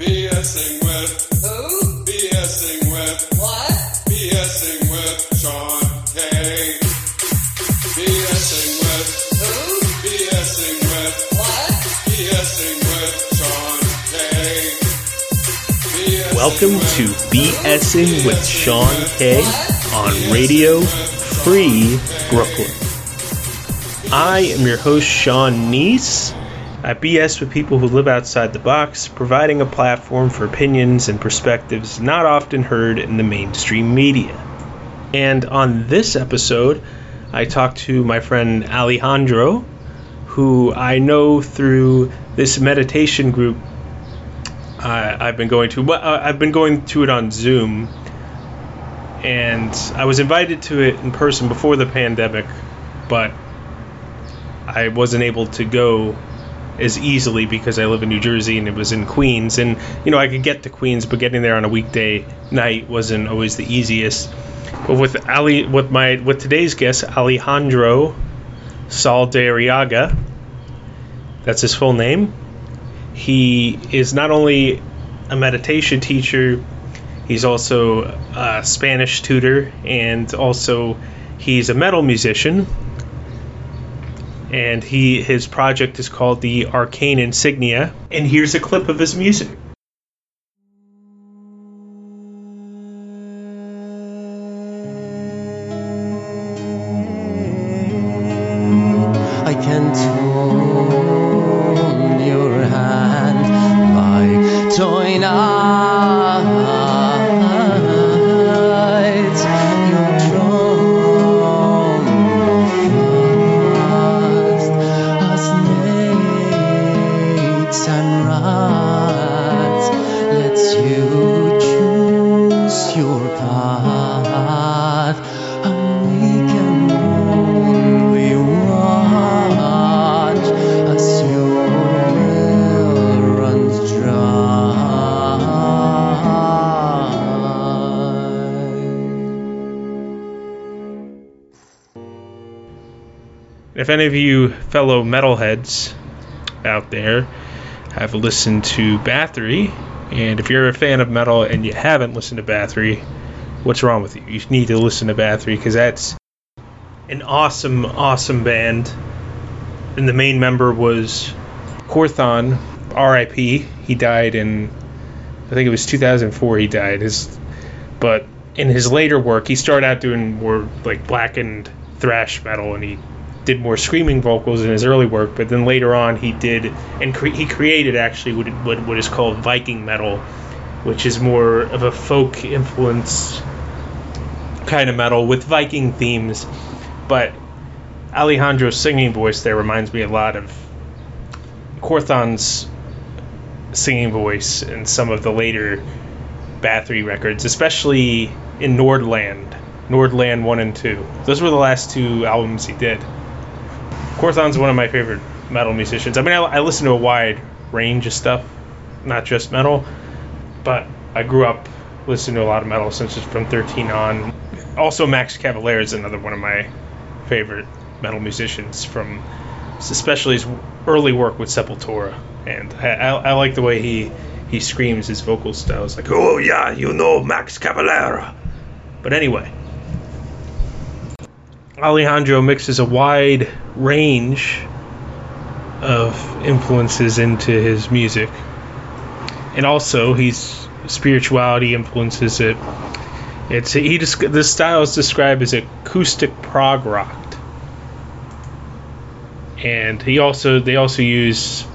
BSing with Who? BSing with What? BSing with Sean K. BSing with Who? BSing with What? BSing with Sean K. BSing Welcome with to BSing with Sean K on Radio Free Brooklyn. I am your host, Sean Neese. I BS with people who live outside the box, providing a platform for opinions and perspectives not often heard in the mainstream media. And on this episode, I talked to my friend Alejandro, who I know through this meditation group I've been going to. Well, I've been going to it on Zoom, and I was invited to it in person before the pandemic, but I wasn't able to go as easily because I live in New Jersey and it was in Queens, and you know I could get to Queens, but getting there on a weekday night wasn't always the easiest. But with Ali, with my with today's guest Alejandro Saldarriaga, that's his full name. He is not only a meditation teacher, he's also a Spanish tutor, and also he's a metal musician. And he his project is called the Arcane Insignia. And here's a clip of his music. Any of you fellow metalheads out there have listened to Bathory, and if you're a fan of metal and you haven't listened to Bathory, what's wrong with you? You need to listen to Bathory because that's an awesome, awesome band. And the main member was Quorthon, R.I.P. He died in, I think it was 2004. He died. His, but in his later work, he started out doing more like blackened thrash metal, and he did more screaming vocals in his early work. But then later on, he did, and cre- he created actually what, what what is called Viking metal, which is more of a folk influence kind of metal with Viking themes. But Alejandro's singing voice there reminds me a lot of Quorthon's singing voice in some of the later Bathory records, especially in Nordland, Nordland 1 and 2. Those were the last two albums he did. Quorthon's one of my favorite metal musicians. I mean, I, I listen to a wide range of stuff, not just metal, but I grew up listening to a lot of metal since from 13 on. Also, Max Cavalera is another one of my favorite metal musicians from especially his early work with Sepultura, and I, I, I like the way he he screams his vocal style. It's like, oh yeah, you know Max Cavalera. But anyway, Alejandro mixes a wide range of influences into his music, and also he's spirituality influences it. It's he this style is described as acoustic prog rock and he also they also use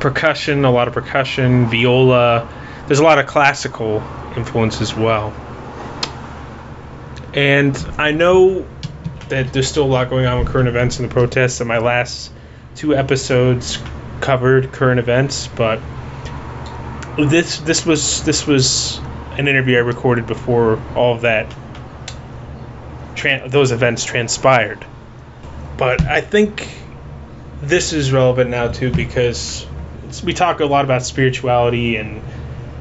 percussion, a lot of percussion, viola. There's a lot of classical influence as well. And I know that there's still a lot going on with current events and the protests, and my last two episodes covered current events, but this this was this was an interview I recorded before all of that those events transpired. But I think this is relevant now too because we talk a lot about spirituality and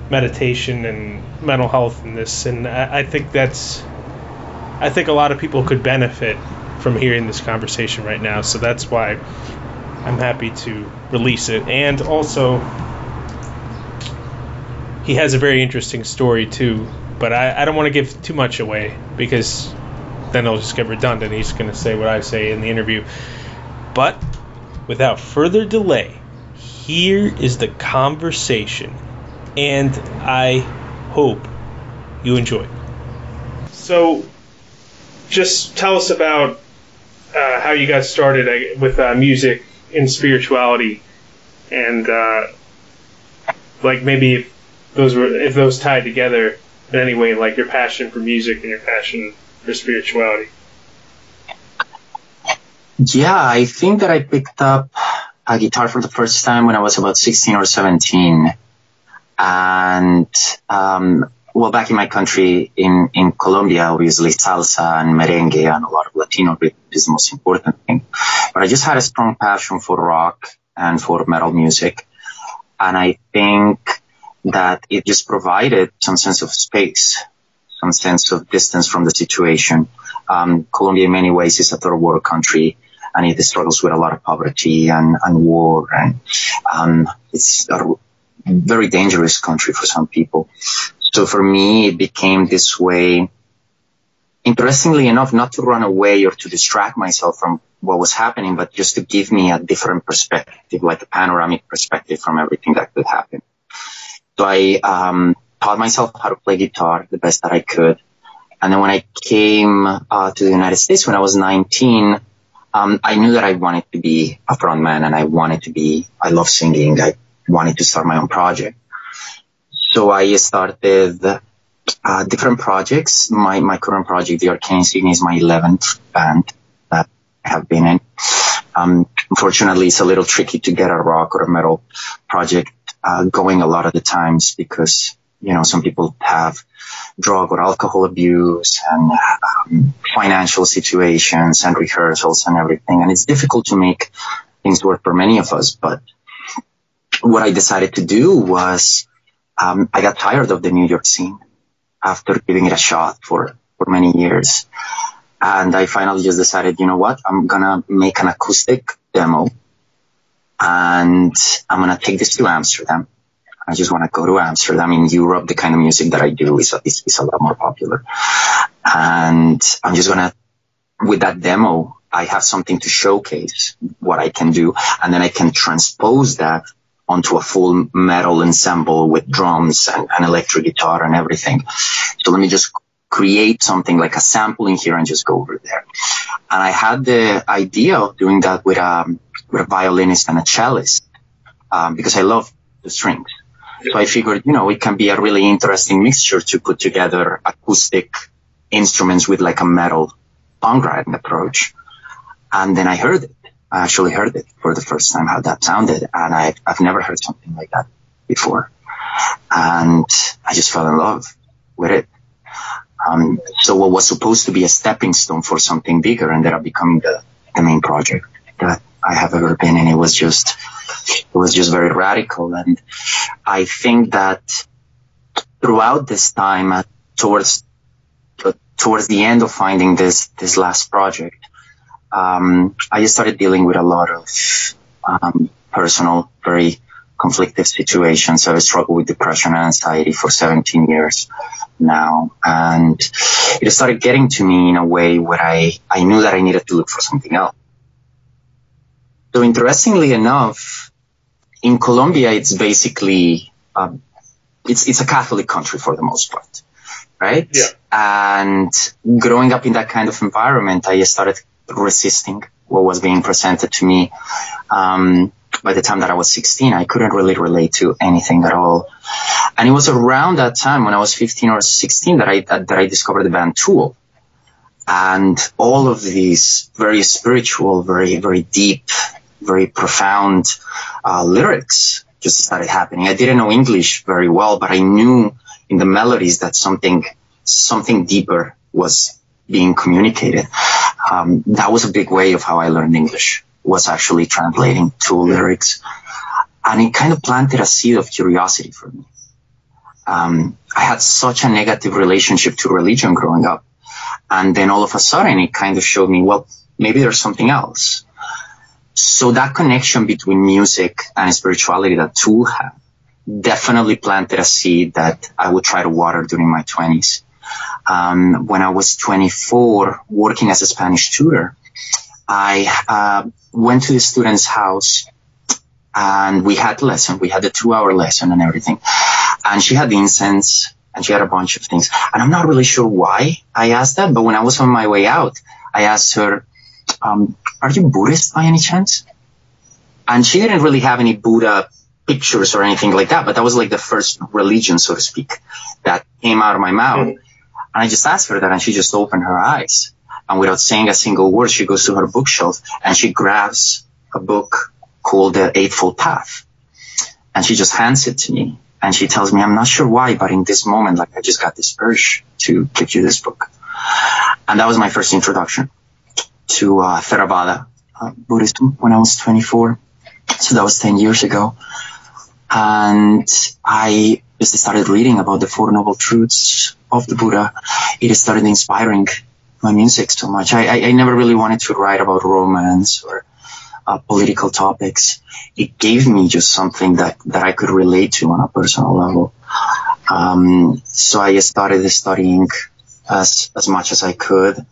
meditation and mental health and this, and I, I think that's I think a lot of people could benefit from hearing this conversation right now. So that's why I'm happy to release it. And also, he has a very interesting story too. But I, I don't want to give too much away because then it'll just get redundant. He's going to say what I say in the interview. But without further delay, here is the conversation. And I hope you enjoy. So, just tell us about uh, how you got started with uh, music and spirituality, and uh, like maybe if those were if those tied together in any way, like your passion for music and your passion for spirituality. Yeah, I think that I picked up a guitar for the first time when I was about 16 or 17. And, um, well, back in my country, in, in Colombia, obviously salsa and merengue and a lot of Latino rhythm is the most important thing. But I just had a strong passion for rock and for metal music. And I think that it just provided some sense of space, some sense of distance from the situation. Um, Colombia in many ways is a third world country and it struggles with a lot of poverty and, and war and, um, it's a very dangerous country for some people. So for me, it became this way, interestingly enough, not to run away or to distract myself from what was happening, but just to give me a different perspective, like a panoramic perspective from everything that could happen. So I um, taught myself how to play guitar the best that I could. And then when I came uh, to the United States when I was 19, um, I knew that I wanted to be a frontman and I wanted to be, I love singing. I wanted to start my own project. So I started uh, different projects. My, my current project, The Arcane Insignia, is my 11th band that I have been in. Um, unfortunately, it's a little tricky to get a rock or a metal project uh, going a lot of the times because, you know, some people have drug or alcohol abuse and um, financial situations and rehearsals and everything. And it's difficult to make things work for many of us. But what I decided to do was um, I got tired of the New York scene after giving it a shot for, for many years. And I finally just decided, you know what? I'm to make an acoustic demo and I'm to take this to Amsterdam. I just want to go to Amsterdam in Europe. The kind of music that I do is, is, is a lot more popular. And I'm just going to, with that demo, I have something to showcase what I can do. And then I can transpose that onto a full metal ensemble with drums and, electric guitar and everything. So let me just create something like a sample in here and just go over there. And I had the idea of doing that with a, with a violinist and a cellist, um, because I love the strings. So I figured, you know, it can be a really interesting mixture to put together acoustic instruments with like a metal punk songwriting approach. And then I heard it. I actually heard it for the first time how that sounded. And I, I've never heard something like that before. And I just fell in love with it. Um, so what was supposed to be a stepping stone for something bigger ended up becoming the, the main project that I have ever been in. It was just, it was just very radical. And I think that throughout this time, uh, towards, uh, towards the end of finding this, this last project, um, I just started dealing with a lot of, um, personal, very conflicted situations. I've struggled with depression and anxiety for 17 years now. And it started getting to me in a way where I, I knew that I needed to look for something else. So interestingly enough, in Colombia, it's basically, um, it's, it's a Catholic country for the most part, right? Yeah. And growing up in that kind of environment, I started resisting what was being presented to me. Um, by the time that I was 16, I couldn't really relate to anything at all. And it was around that time when I was 15 or 16 that I, that, that I discovered the band Tool. And all of these very spiritual, very, very deep, very profound uh, lyrics just started happening. I didn't know English very well, but I knew in the melodies that something, something deeper was being communicated. Um, that was a big way of how I learned English was actually translating Tool lyrics. And it kind of planted a seed of curiosity for me. Um, I had such a negative relationship to religion growing up. And then all of a sudden it kind of showed me, well, maybe there's something else. So So that connection between music and spirituality that Tool had definitely planted a seed that I would try to water during my 20s. Um, when I was 24, working as a Spanish tutor, I uh, went to the student's house and we had lesson. We had a two hour lesson and everything. And she had the incense and she had a bunch of things. And I'm not really sure why I asked that, but when I was on my way out, I asked her, um, are you Buddhist by any chance? And she didn't really have any Buddha pictures or anything like that, but that was like the first religion, so to speak, that came out of my mouth. And I just asked her that and she just opened her eyes. And without saying a single word, she goes to her bookshelf and she grabs a book called The Eightfold Path. And she just hands it to me. And she tells me, I'm not sure why, but in this moment, like I just got this urge to give you this book. And that was my first introduction to uh, Theravada uh, Buddhism when I was 24. So that was 10 years ago. And I just started reading about the Four Noble Truths of the Buddha. It started inspiring my music so much. I, I, I never really wanted to write about romance or uh, political topics. It gave me just something that, that I could relate to on a personal level. Um, so I started studying as, as much as I could.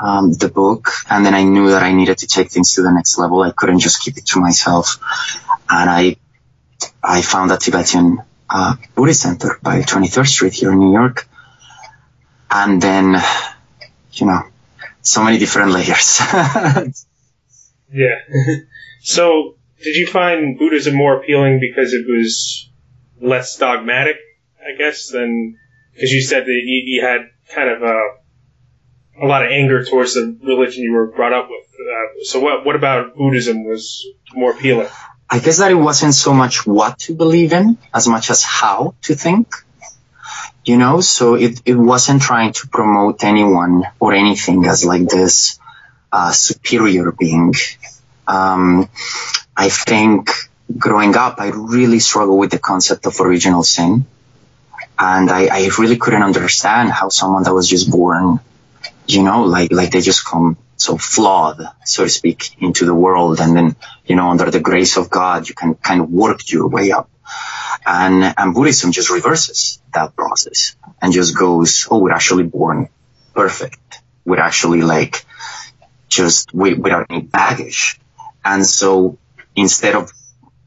Um, the book, and then I knew that I needed to take things to the next level. I couldn't just keep it to myself, and I I found a Tibetan uh, Buddhist center by 23rd Street here in New York, and then you know so many different layers. Yeah. so, did you find Buddhism more appealing because it was less dogmatic, I guess, than because you said that you, you, had kind of a, a lot of anger towards the religion you were brought up with. Uh, so, what what about Buddhism was more appealing? I guess that it wasn't so much what to believe in as much as how to think. You know, so it, it wasn't trying to promote anyone or anything as like this uh, superior being. Um, I think growing up, I really struggled with the concept of original sin. And I, I really couldn't understand how someone that was just born, you know, like, like they just come so flawed, so to speak, into the world. And then, you know, under the grace of God, you can kind of work your way up. And, and Buddhism just reverses that process and just goes, oh, we're actually born perfect. We're actually like just we, without any baggage. And so instead of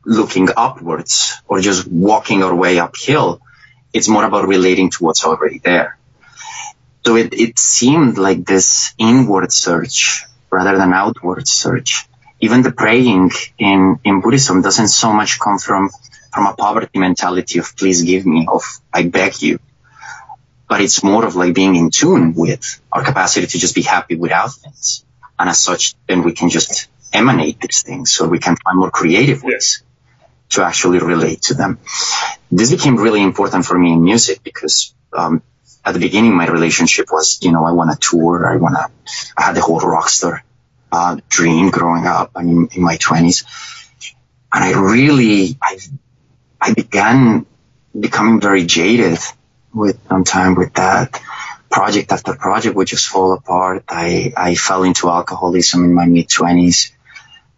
looking upwards or just walking our way uphill, it's more about relating to what's already there. So it, it seemed like this inward search rather than outward search. Even the praying in, in Buddhism doesn't so much come from, from a poverty mentality of please give me, of I beg you. But it's more of like being in tune with our capacity to just be happy without things. And as such, then we can just emanate these things so we can find more creative ways to actually relate to them. This became really important for me in music because um, at the beginning, my relationship was, you know, I want to tour. I want to, I had the whole rock star uh, dream growing up in my 20s. And I really, I, I began becoming very jaded with some time with that project after project would just fall apart. I, I fell into alcoholism in my mid twenties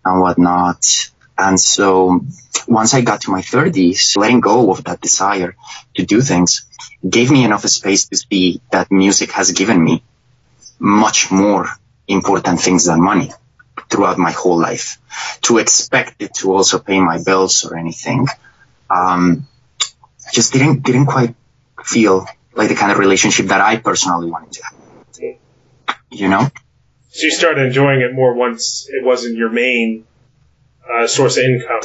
and whatnot. And so once I got to my thirties, letting go of that desire to do things gave me enough space to see that music has given me much more important things than money throughout my whole life. To expect it to also pay my bills or anything, um, just didn't didn't quite feel like the kind of relationship that I personally wanted to have. You know? So you started enjoying it more once it wasn't your main uh, source of income.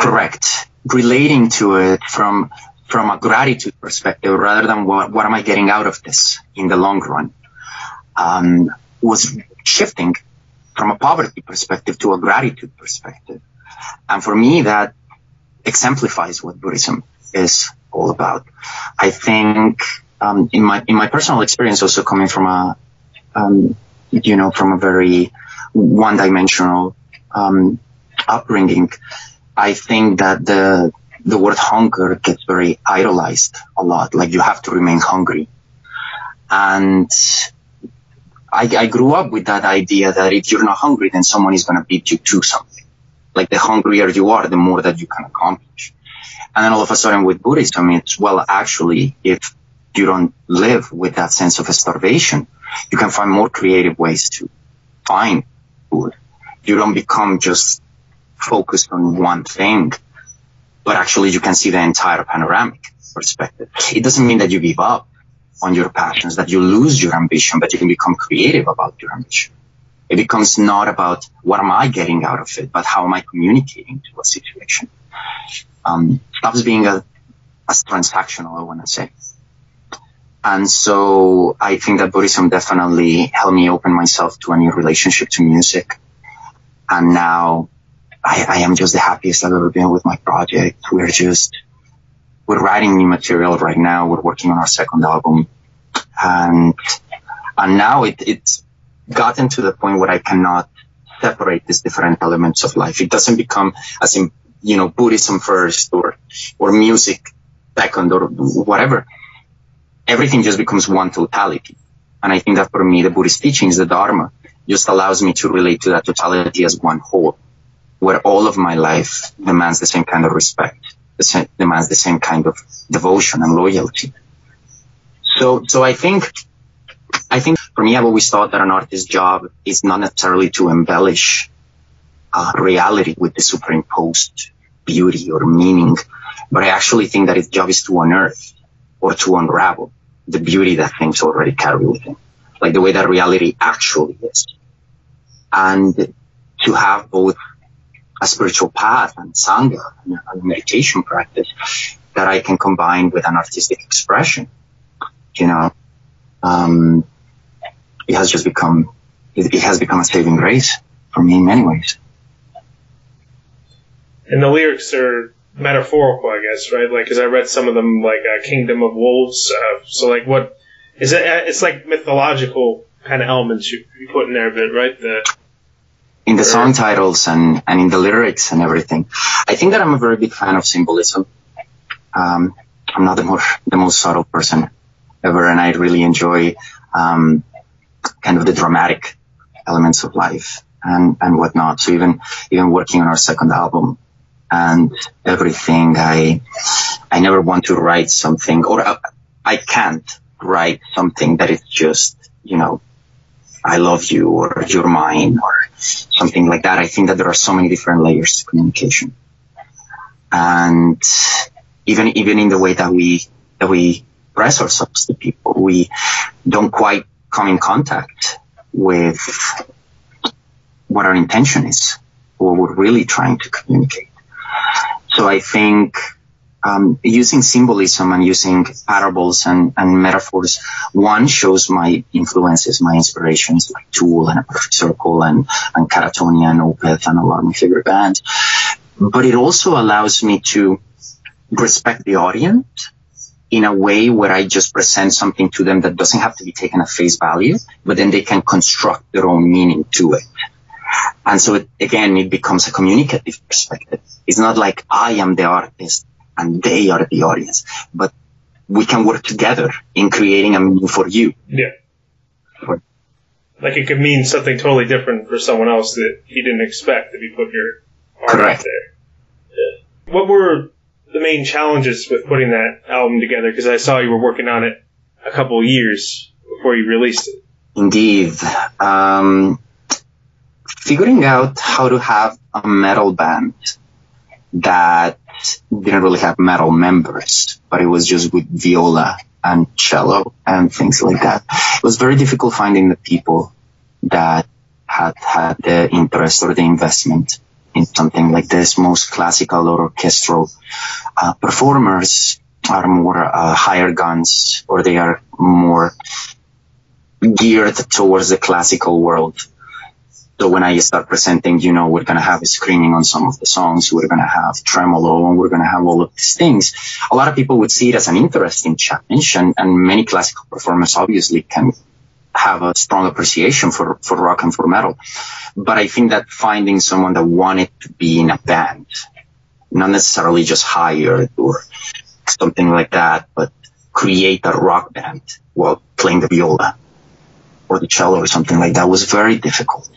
Correct. Relating to it from from a gratitude perspective rather than what, what am I getting out of this in the long run um, was shifting from a poverty perspective to a gratitude perspective. And for me, that exemplifies what Buddhism is all about. I think um, in my in my personal experience, also coming from a um, you know from a very one-dimensional um, upbringing, I think that the the word hunger gets very idolized a lot. Like you have to remain hungry, and I, I grew up with that idea that if you're not hungry, then someone is going to beat you to something. Like the hungrier you are, the more that you can accomplish. And then all of a sudden with Buddhism, it's, well, actually, if you don't live with that sense of starvation, you can find more creative ways to find food. You don't become just focused on one thing, but actually you can see the entire panoramic perspective. It doesn't mean that you give up on your passions, that you lose your ambition, but you can become creative about your ambition. It becomes not about what am I getting out of it, but how am I communicating to a situation. Um, stops being a, as transactional, I want to say. And so I think that Buddhism definitely helped me open myself to a new relationship to music. And now I, I am just the happiest I've ever been with my project. We're just, we're writing new material right now. We're working on our second album and, and now it, it's gotten to the point where I cannot separate these different elements of life. It doesn't become as in, you know, Buddhism first or, or music second or whatever everything just becomes one totality. And I think that for me, the Buddhist teachings, the Dharma, just allows me to relate to that totality as one whole, where all of my life demands the same kind of respect, the same, demands the same kind of devotion and loyalty. So, so I think, I think for me, I've always thought that an artist's job is not necessarily to embellish uh, reality with the superimposed beauty or meaning, but I actually think that its job is to unearth or to unravel the beauty that things already carry within, like the way that reality actually is. And to have both a spiritual path and sangha and a meditation practice that I can combine with an artistic expression, you know, um, it has just become, it, it has become a saving grace for me in many ways. And the lyrics are metaphorical, I guess, right? Like, because I read some of them, like uh, Kingdom of Wolves. Uh, so, like, what is it? Uh, it's like mythological kind of elements you, you put in there a bit, right? The in the song titles and, and in the lyrics and everything. I think that I'm a very big fan of symbolism. Um, I'm not the more the most subtle person ever, and I really enjoy um, kind of the dramatic elements of life and and whatnot. So even even working on our second album, and everything. I, I never want to write something or I, I can't write something that is just, you know, I love you or you're mine or something like that. I think that there are so many different layers to communication. And even, even in the way that we, that we express ourselves to people, we don't quite come in contact with what our intention is or what we're really trying to communicate. So I think um, using symbolism and using parables and, and, metaphors, one shows my influences, my inspirations like Tool and A Perfect Circle and, and Katatonia and Opeth and a lot of my favorite bands. But it also allows me to respect the audience in a way where I just present something to them that doesn't have to be taken at face value, but then they can construct their own meaning to it. And so it, again, it becomes a communicative perspective. It's not like I am the artist and they are the audience, but we can work together in creating a meaning for you. Yeah. For, like it could mean something totally different for someone else that he didn't expect if you put your art correct. out there. Yeah. What were the main challenges with putting that album together? Because I saw you were working on it a couple years before you released it. Indeed. Um, figuring out how to have a metal band that didn't really have metal members, but it was just with viola and cello and things like that. It was very difficult finding the people that had had the interest or the investment in something like this. Most classical or orchestral uh, performers are more uh, higher guns or they are more geared towards the classical world so when I start presenting, you know, we're going to have a screening on some of the songs. We're going to have tremolo and we're going to have all of these things. A lot of people would see it as an interesting challenge and, and many classical performers obviously can have a strong appreciation for, for rock and for metal. But I think that finding someone that wanted to be in a band, not necessarily just hired or something like that, but create a rock band while playing the viola or the cello or something like that was very difficult.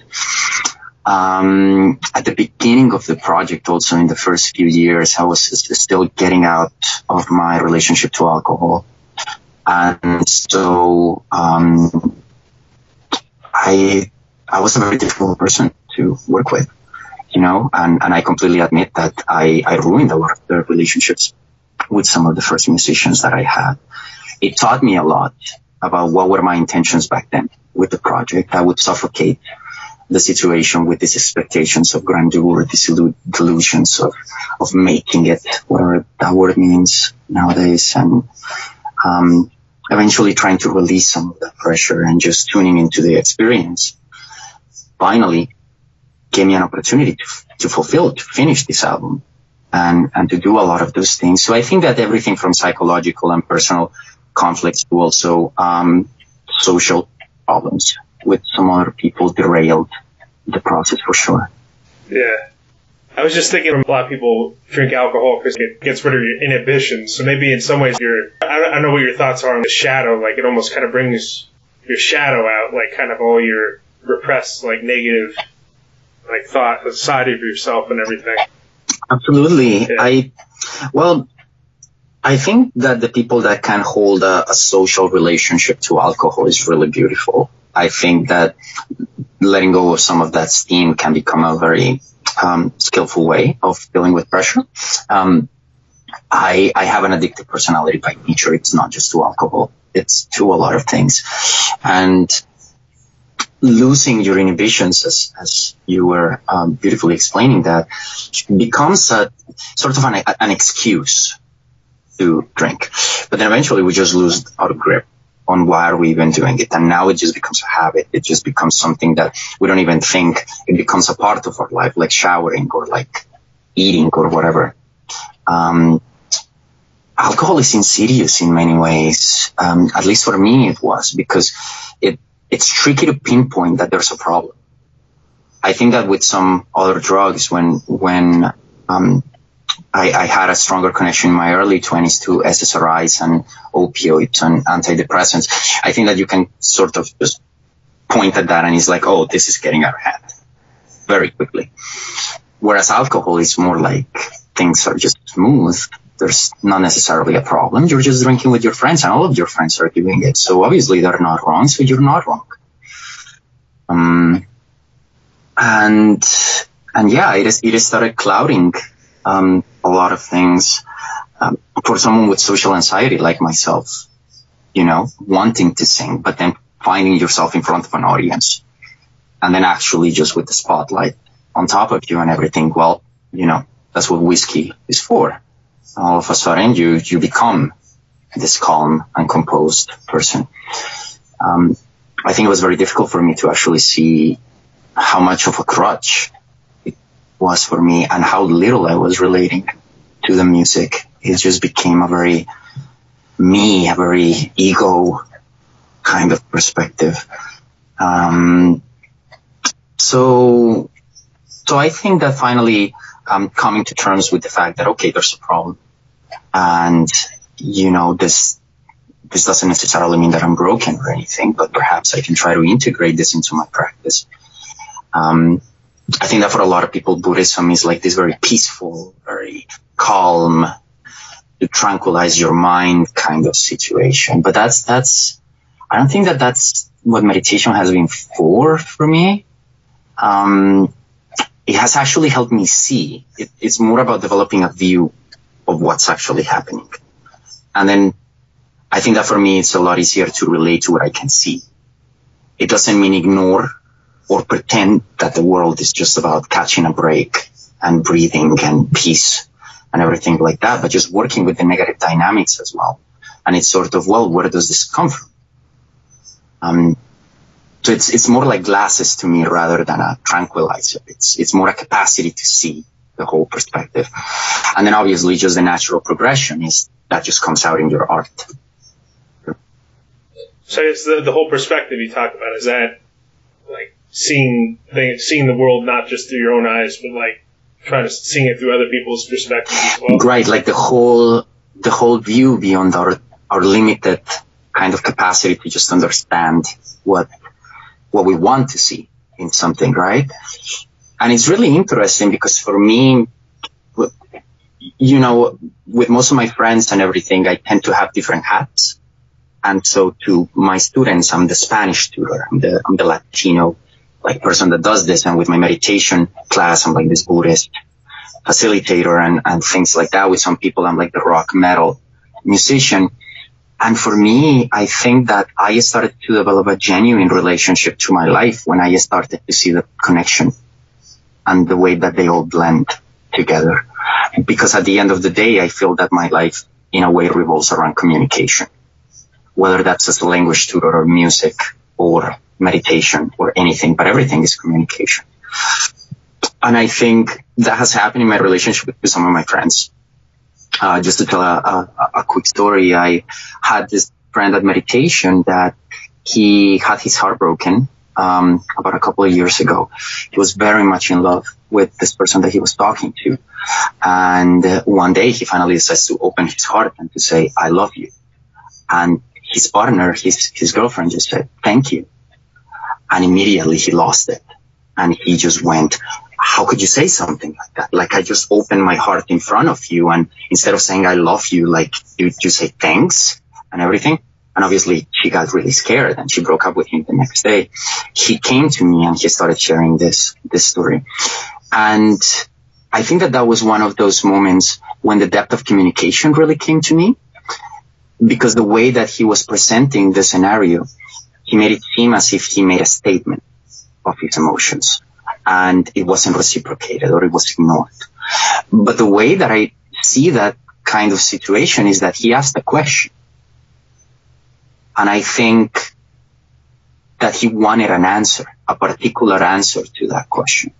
Um, at the beginning of the project, also in the first few years, I was still getting out of my relationship to alcohol. And so, um, I, I was a very difficult person to work with, you know, and, and I completely admit that I, I ruined a lot of the relationships with some of the first musicians that I had. It taught me a lot about what were my intentions back then with the project. I would suffocate the situation with these expectations of grandeur, these delusions of, of making it, whatever that word means nowadays, and um, eventually trying to release some of that pressure and just tuning into the experience. Finally, gave me an opportunity to, to fulfill, to finish this album and, and to do a lot of those things. So I think that everything from psychological and personal conflicts to also um, social problems with some other people derailed the process for sure. Yeah. I was just thinking a lot of people drink alcohol because it gets rid of your inhibitions. So maybe in some ways you're, I don't, I don't know what your thoughts are on the shadow. Like it almost kind of brings your shadow out, like kind of all your repressed, like negative, like thought side of yourself and everything. Absolutely. Yeah. I, well, I think that the people that can hold a, a social relationship to alcohol is really beautiful. I think that letting go of some of that steam can become a very um, skillful way of dealing with pressure. Um, I, I have an addictive personality by nature. It's not just to alcohol. It's to a lot of things. And losing your inhibitions, as, as you were um, beautifully explaining that, becomes a sort of an, an excuse to drink. But then eventually we just lose our grip on why are we even doing it. And now it just becomes a habit. It just becomes something that we don't even think it becomes a part of our life, like showering or like eating or whatever. Um, alcohol is insidious in many ways. Um, at least for me, it was because it, it's tricky to pinpoint that there's a problem. I think that with some other drugs, when, when, um, I, I, had a stronger connection in my early 20s to SSRIs and opioids and antidepressants. I think that you can sort of just point at that and it's like, oh, this is getting out of hand very quickly. Whereas alcohol is more like things are just smooth. There's not necessarily a problem. You're just drinking with your friends and all of your friends are doing it. So obviously they're not wrong. So you're not wrong. Um, and, and yeah, it is, it is started clouding um, a lot of things um, for someone with social anxiety like myself, you know, wanting to sing, but then finding yourself in front of an audience and then actually just with the spotlight on top of you and everything. Well, you know, that's what whiskey is for. All of a sudden you, you become this calm and composed person. Um, I think it was very difficult for me to actually see how much of a crutch was for me and how little I was relating to the music. It just became a very me, a very ego kind of perspective. Um, so, so I think that finally I'm coming to terms with the fact that, okay, there's a problem. And, you know, this, this doesn't necessarily mean that I'm broken or anything, but perhaps I can try to integrate this into my practice. Um, I think that for a lot of people, Buddhism is like this very peaceful, very calm, to tranquilize your mind kind of situation. But that's, that's, I don't think that that's what meditation has been for, for me. Um, it has actually helped me see. It, it's more about developing a view of what's actually happening. And then I think that for me, it's a lot easier to relate to what I can see. It doesn't mean ignore or pretend that the world is just about catching a break and breathing and peace and everything like that, but just working with the negative dynamics as well. And it's sort of, well, where does this come from? Um, so it's, it's more like glasses to me rather than a tranquilizer. It's, it's more a capacity to see the whole perspective. And then obviously just the natural progression is that just comes out in your art. So it's the, the whole perspective you talk about. Is that like seeing seeing the world not just through your own eyes, but like trying to seeing it through other people's perspectives well? Right, like the whole the whole view beyond our our limited kind of capacity to just understand what what we want to see in something, right? And it's really interesting because for me, you know, with most of my friends and everything, I tend to have different hats. And so to my students, I'm the Spanish tutor. I'm the, I'm the Latino like person that does this. And with my meditation class, I'm like this Buddhist facilitator and, and things like that. With some people, I'm like the rock metal musician. And for me, I think that I started to develop a genuine relationship to my life when I started to see the connection and the way that they all blend together. Because at the end of the day, I feel that my life in a way revolves around communication, whether that's as a language tutor or music or meditation or anything, but everything is communication. And I think that has happened in my relationship with some of my friends. Uh, just to tell a, a, a quick story, I had this friend at meditation that he had his heart broken um, about a couple of years ago. He was very much in love with this person that he was talking to. And one day he finally decides to open his heart and to say, I love you. And his partner, his, his girlfriend just said, thank you. And immediately he lost it. And he just went, how could you say something like that? Like I just opened my heart in front of you. And instead of saying, I love you, like you, you say thanks and everything. And obviously she got really scared and she broke up with him the next day. He came to me and he started sharing this, this story. And I think that that was one of those moments when the depth of communication really came to me because the way that he was presenting the scenario, he made it seem as if he made a statement of his emotions and it wasn't reciprocated or it was ignored. But the way that I see that kind of situation is that he asked a question and I think that he wanted an answer, a particular answer to that question.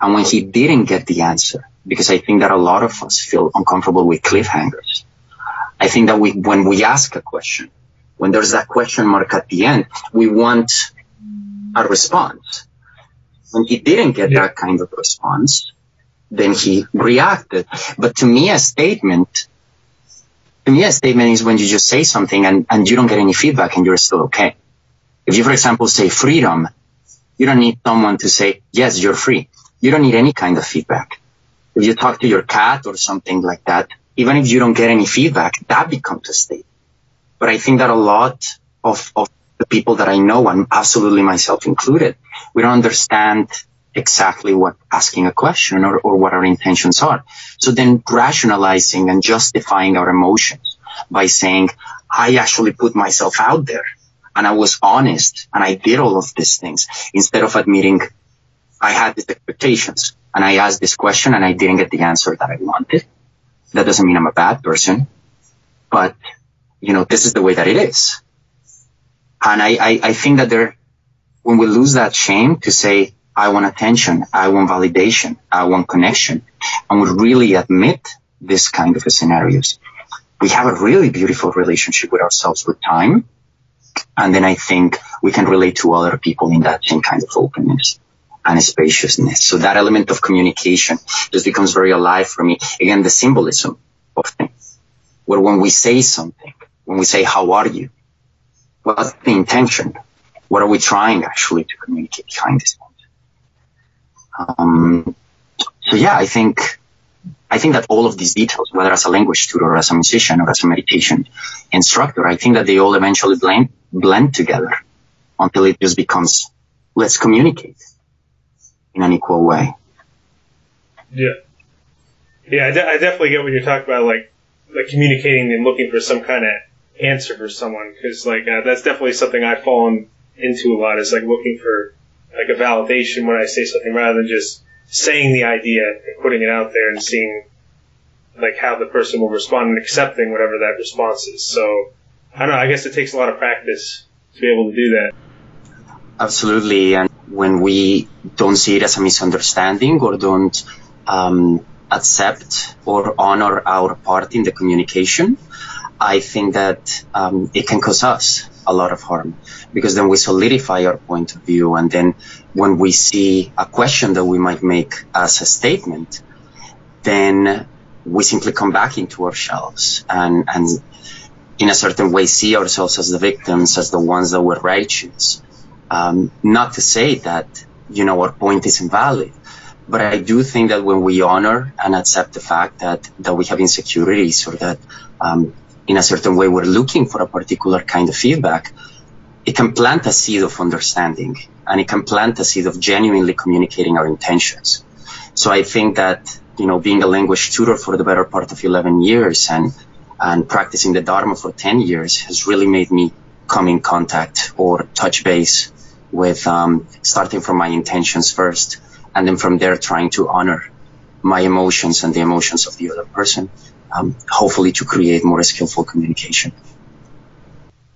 And when he didn't get the answer, because I think that a lot of us feel uncomfortable with cliffhangers. I think that we, when we ask a question, when there's that question mark at the end, we want a response. When he didn't get Yeah. that kind of response, then he reacted. But to me, a statement to me, a statement is when you just say something and, and you don't get any feedback and you're still okay. If you, for example, say freedom, you don't need someone to say, yes, you're free. You don't need any kind of feedback. If you talk to your cat or something like that, even if you don't get any feedback, that becomes a state. But I think that a lot of, of the people that I know, and absolutely myself included, we don't understand exactly what asking a question or, or what our intentions are. So then rationalizing and justifying our emotions by saying, I actually put myself out there and I was honest and I did all of these things instead of admitting I had these expectations and I asked this question and I didn't get the answer that I wanted. That doesn't mean I'm a bad person, but you know, this is the way that it is. And I, I, I think that there, when we lose that shame to say, I want attention, I want validation, I want connection, and we really admit this kind of scenarios, we have a really beautiful relationship with ourselves with time. And then I think we can relate to other people in that same kind of openness and spaciousness. So that element of communication just becomes very alive for me. Again, the symbolism of things. Where when we say something, when we say, how are you? What's the intention? What are we trying actually to communicate behind this? Um, so yeah, I think, I think that all of these details, whether as a language tutor or as a musician or as a meditation instructor, I think that they all eventually blend, blend together until it just becomes, let's communicate in an equal way. Yeah. Yeah, I, de- I definitely get what you're talking about, like like communicating and looking for some kind of answer for someone, because like uh, that's definitely something I've fallen into a lot. Is like looking for like a validation when I say something, rather than just saying the idea and putting it out there and seeing like how the person will respond and accepting whatever that response is. So I don't know. I guess it takes a lot of practice to be able to do that. Absolutely. And when we don't see it as a misunderstanding or don't um, accept or honor our part in the communication, I think that um, it can cause us a lot of harm because then we solidify our point of view. And then when we see a question that we might make as a statement, then we simply come back into ourselves and, and in a certain way see ourselves as the victims, as the ones that were righteous Um, not to say that, you know, our point is invalid, but I do think that when we honor and accept the fact that, that we have insecurities or that, um, in a certain way we're looking for a particular kind of feedback, it can plant a seed of understanding and it can plant a seed of genuinely communicating our intentions. So I think that, you know, being a language tutor for the better part of 11 years and, and practicing the Dharma for 10 years has really made me come in contact or touch base with um, starting from my intentions first and then from there trying to honor my emotions and the emotions of the other person, um, hopefully to create more skillful communication.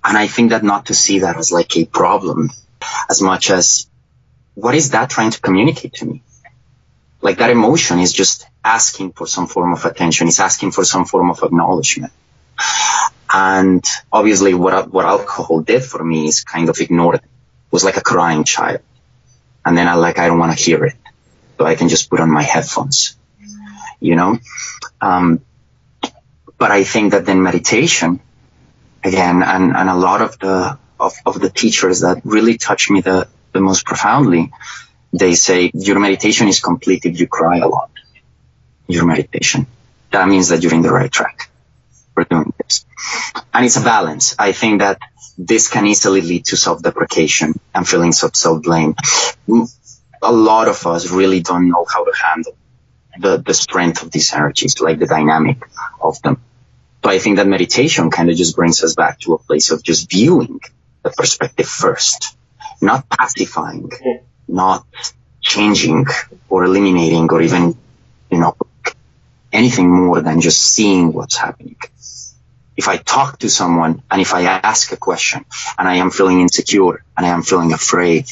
And I think that not to see that as like a problem as much as what is that trying to communicate to me? Like that emotion is just asking for some form of attention. It's asking for some form of acknowledgement. And obviously what, what alcohol did for me is kind of ignored it. was like a crying child. And then I like, I don't want to hear it. So I can just put on my headphones, you know? Um, but I think that then meditation again, and, and a lot of the, of, of the teachers that really touch me the, the most profoundly, they say your meditation is complete if you cry a lot. Your meditation. That means that you're in the right track for doing this. And it's a balance. I think that this can easily lead to self-deprecation and feelings of self-blame. Mm, a lot of us really don't know how to handle the, the strength of these energies, like the dynamic of them. So I think that meditation kind of just brings us back to a place of just viewing the perspective first, not pacifying, not changing or eliminating or even, you know, anything more than just seeing what's happening. If I talk to someone and if I ask a question and I am feeling insecure and I am feeling afraid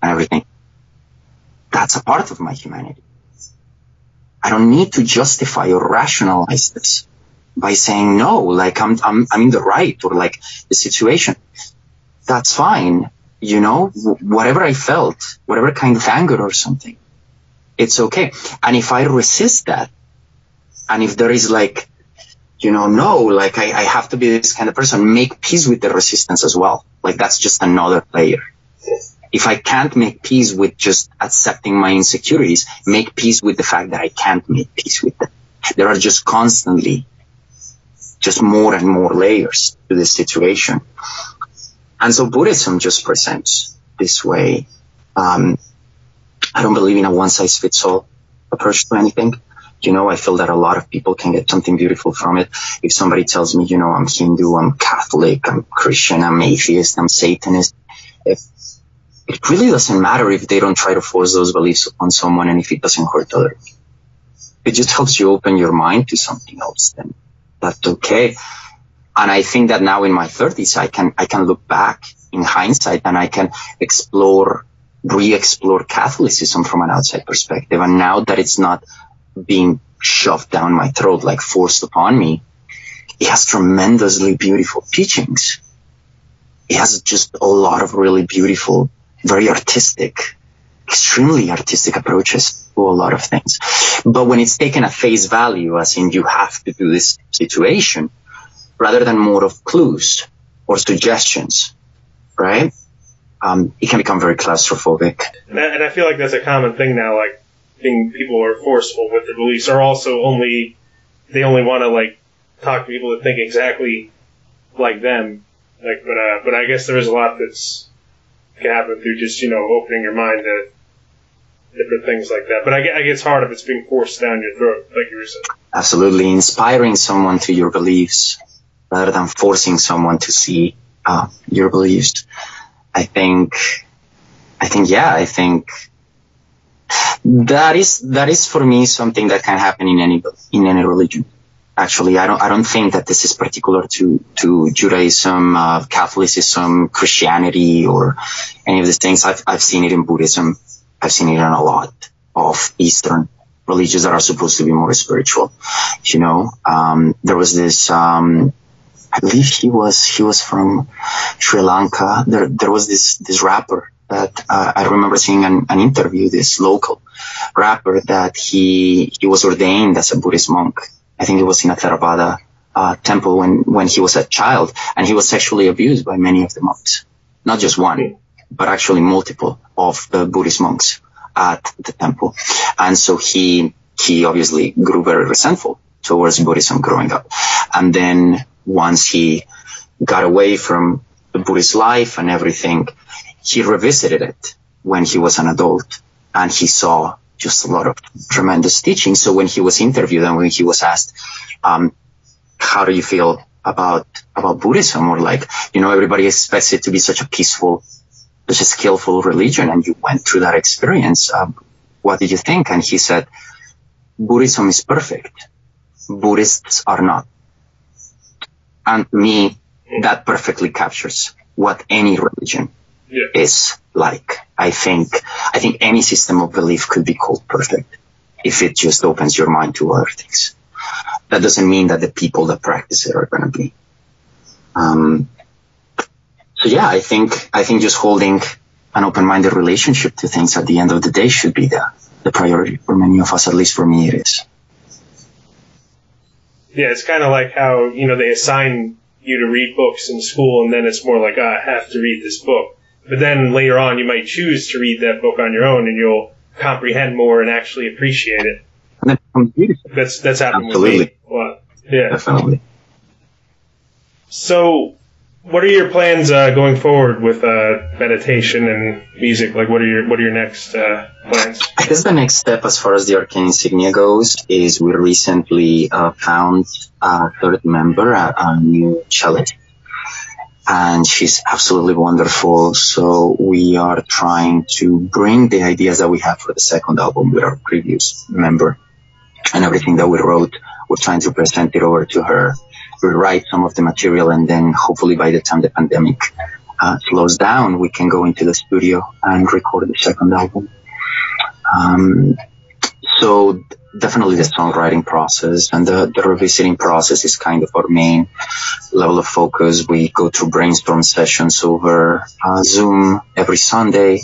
and everything, that's a part of my humanity. I don't need to justify or rationalize this by saying no, like I'm, I'm, I'm in the right or like the situation. That's fine. You know, whatever I felt, whatever kind of anger or something, it's okay. And if I resist that, and if there is like, you know, no, like I, I have to be this kind of person, make peace with the resistance as well. Like that's just another layer. If I can't make peace with just accepting my insecurities, make peace with the fact that I can't make peace with them. There are just constantly just more and more layers to this situation. And so Buddhism just presents this way. Um, I don't believe in a one size fits all approach to anything. You know, I feel that a lot of people can get something beautiful from it. If somebody tells me, you know, I'm Hindu, I'm Catholic, I'm Christian, I'm atheist, I'm Satanist, if, it really doesn't matter if they don't try to force those beliefs on someone and if it doesn't hurt others. It just helps you open your mind to something else then that's okay. And I think that now in my 30s, I can, I can look back in hindsight and I can explore, re-explore Catholicism from an outside perspective. And now that it's not being shoved down my throat, like forced upon me, it has tremendously beautiful teachings. It has just a lot of really beautiful, very artistic, extremely artistic approaches to a lot of things. But when it's taken at face value, as in you have to do this situation, rather than more of clues or suggestions, right? Um, it can become very claustrophobic. And I, feel like that's a common thing now. Like, being people are forceful with the beliefs are also only they only want to like talk to people that think exactly like them. Like, but uh, but I guess there is a lot that's can happen through just you know opening your mind to different things like that. But I, I it's hard if it's being forced down your throat, like you were saying. Absolutely, inspiring someone to your beliefs rather than forcing someone to see uh, your beliefs. I think, I think, yeah, I think that is that is for me something that can happen in any in any religion. Actually, I don't I don't think that this is particular to to Judaism, uh, Catholicism, Christianity, or any of these things. I've I've seen it in Buddhism. I've seen it in a lot of Eastern religions that are supposed to be more spiritual. You know, um, there was this, um, I believe he was, he was from Sri Lanka. There, there was this, this rapper that, uh, I remember seeing an, an interview, this local rapper that he, he was ordained as a Buddhist monk. I think it was in a Theravada, uh, temple when, when he was a child and he was sexually abused by many of the monks. Not just one, but actually multiple of the Buddhist monks at the temple. And so he, he obviously grew very resentful towards Buddhism growing up. And then once he got away from the Buddhist life and everything, he revisited it when he was an adult and he saw just a lot of tremendous teaching. So when he was interviewed and when he was asked, um, how do you feel about, about Buddhism? Or like, you know, everybody expects it to be such a peaceful, skillful religion. And you went through that experience. Um, what did you think? And he said, Buddhism is perfect. Buddhists are not. And me, that perfectly captures what any religion Yeah. is like. I think, I think any system of belief could be called perfect if it just opens your mind to other things. That doesn't mean that the people that practice it are going to be. Um, so yeah, I think, I think just holding an open-minded relationship to things at the end of the day should be the, the priority for many of us, at least for me it is. Yeah, it's kind of like how you know they assign you to read books in school, and then it's more like, ah, I have to read this book. But then later on, you might choose to read that book on your own, and you'll comprehend more and actually appreciate it. That. That's that's happened with Absolutely. me. lot. Yeah. Definitely. So, what are your plans uh, going forward with uh, meditation and music? Like, what are your what are your next uh, plans? I guess the next step as far as the Arcane Insignia goes is we recently uh, found a third member, a, a new cellist, and she's absolutely wonderful. So we are trying to bring the ideas that we have for the second album with our previous member and everything that we wrote. We're trying to present it over to her, rewrite some of the material, and then hopefully by the time the pandemic uh, slows down, we can go into the studio and record the second album. Um, so definitely the songwriting process and the, the revisiting process is kind of our main level of focus. We go through brainstorm sessions over uh, Zoom every Sunday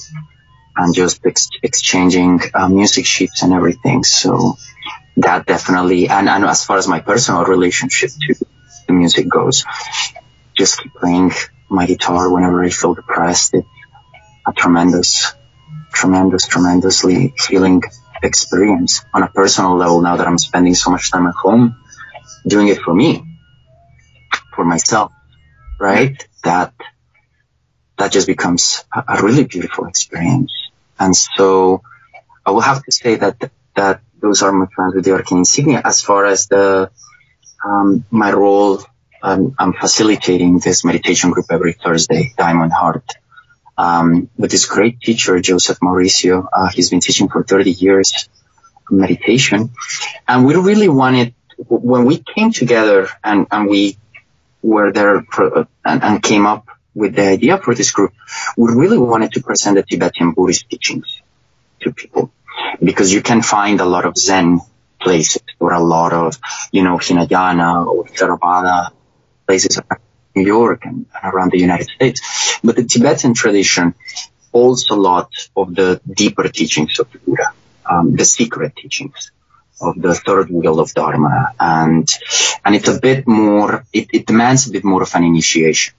and just ex- exchanging uh, music sheets and everything. So that definitely, and, and as far as my personal relationship to the music goes, just keep playing my guitar whenever I feel depressed. It's a tremendous, tremendous, tremendously healing experience on a personal level now that I'm spending so much time at home doing it for me, for myself, right? That, that just becomes a, a really beautiful experience. And so I will have to say that, that those are my plans with the Arcane Insignia. As far as the, um, my role, um, I'm facilitating this meditation group every Thursday, Diamond Heart um, with this great teacher, Joseph Mauricio. Uh, he's been teaching for 30 years meditation. And we really wanted, when we came together and, and we were there for, and, and came up with the idea for this group, we really wanted to present the Tibetan Buddhist teachings to people because you can find a lot of Zen places or a lot of, you know, Hinayana or Theravada places New York and, around the United States. But the Tibetan tradition holds a lot of the deeper teachings of the Buddha, um, the secret teachings of the third wheel of Dharma. And, and it's a bit more, it, it demands a bit more of an initiation.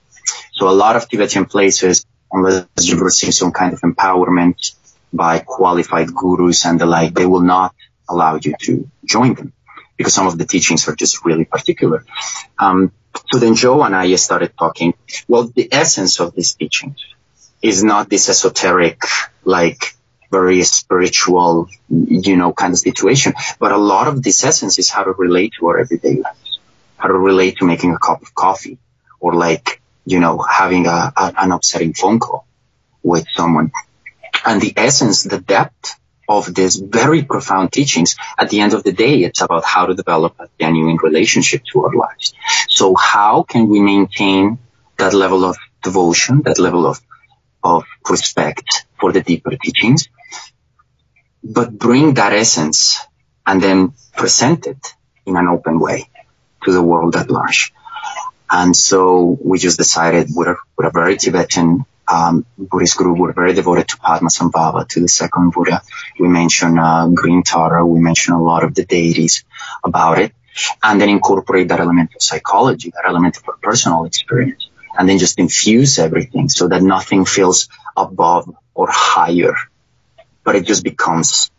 So a lot of Tibetan places, unless you've received some kind of empowerment by qualified gurus and the like, they will not allow you to join them because some of the teachings are just really particular. Um, so then Joe and I started talking. Well, the essence of these teachings is not this esoteric, like very spiritual, you know, kind of situation, but a lot of this essence is how to relate to our everyday lives, how to relate to making a cup of coffee or like, you know, having a, a an upsetting phone call with someone. And the essence, the depth of these very profound teachings, at the end of the day, it's about how to develop a genuine relationship to our lives. So how can we maintain that level of devotion, that level of, of respect for the deeper teachings, but bring that essence and then present it in an open way to the world at large. And so we just decided we're, we're a very Tibetan um, Buddhist group. We're very devoted to Padmasambhava, to the second Buddha. We mention uh, Green Tara. We mention a lot of the deities about it, and then incorporate that element of psychology, that element of personal experience, and then just infuse everything so that nothing feels above or higher, but it just becomes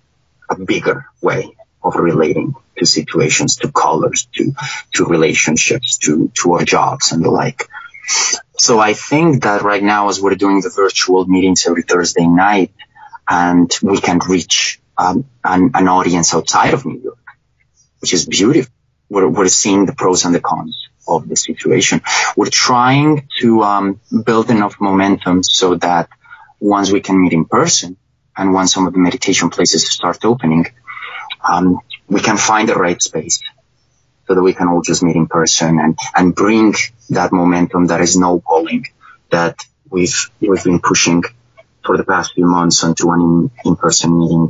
a bigger way of relating to situations, to colors, to, to relationships, to, to our jobs and the like. So I think that right now, as we're doing the virtual meetings every Thursday night, and we can reach um, an, an, audience outside of New York, which is beautiful. We're, we're seeing the pros and the cons of the situation. We're trying to um, build enough momentum so that once we can meet in person and once some of the meditation places start opening, um, we can find the right space so that we can all just meet in person and, and bring that momentum that is no snowballing that we've, we've been pushing for the past few months onto an in, in-person meeting.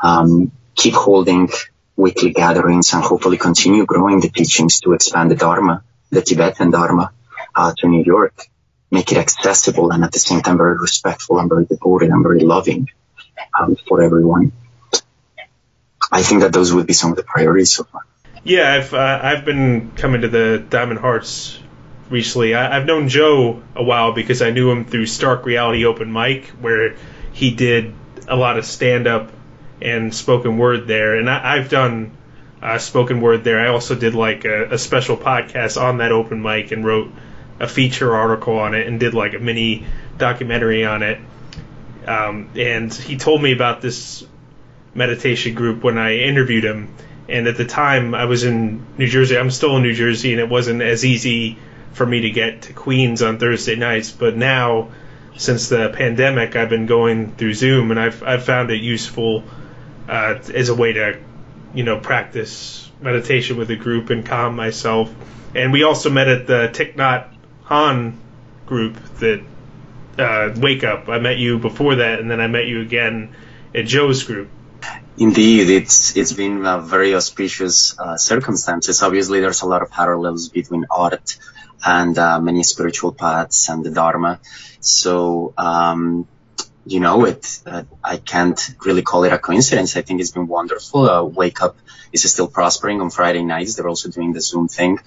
Um, keep holding weekly gatherings and hopefully continue growing the teachings to expand the Dharma, the Tibetan Dharma, uh, to New York. Make it accessible and at the same time very respectful and very devoted and very loving um, for everyone. I think that those would be some of the priorities so far. Yeah, I've uh, I've been coming to the Diamond Hearts recently. I, have known Joe a while because I knew him through Stark Reality Open Mic, where he did a lot of stand up and spoken word there, and I, have done uh, spoken word there. I also did like a, a special podcast on that open mic and wrote a feature article on it and did like a mini documentary on it. Um, and he told me about this meditation group when I interviewed him. And at the time, I was in New Jersey. I'm still in New Jersey, and it wasn't as easy for me to get to Queens on Thursday nights. But now, since the pandemic, I've been going through Zoom, and I've I've found it useful uh, as a way to, you know, practice meditation with a group and calm myself. And we also met at the Thich Nhat Hanh group that uh, Wake Up. I met you before that, and then I met you again at Joe's group. Indeed, it's it's been a very auspicious uh, circumstances. Obviously, there's a lot of parallels between art and uh, many spiritual paths and the Dharma. So, um, you know, it uh, I can't really call it a coincidence. I think it's been wonderful. Uh, Wake Up is still prospering on Friday nights. They're also doing the Zoom thing.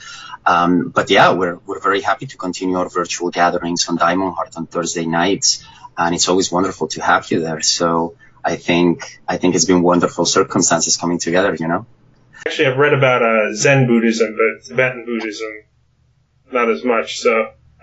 Um, but yeah, we're we're very happy to continue our virtual gatherings on Diamond Heart on Thursday nights, and it's always wonderful to have you there. So. I think I think it's been wonderful circumstances coming together. You know. Actually, I've read about uh, Zen Buddhism, but Tibetan Buddhism, not as much. So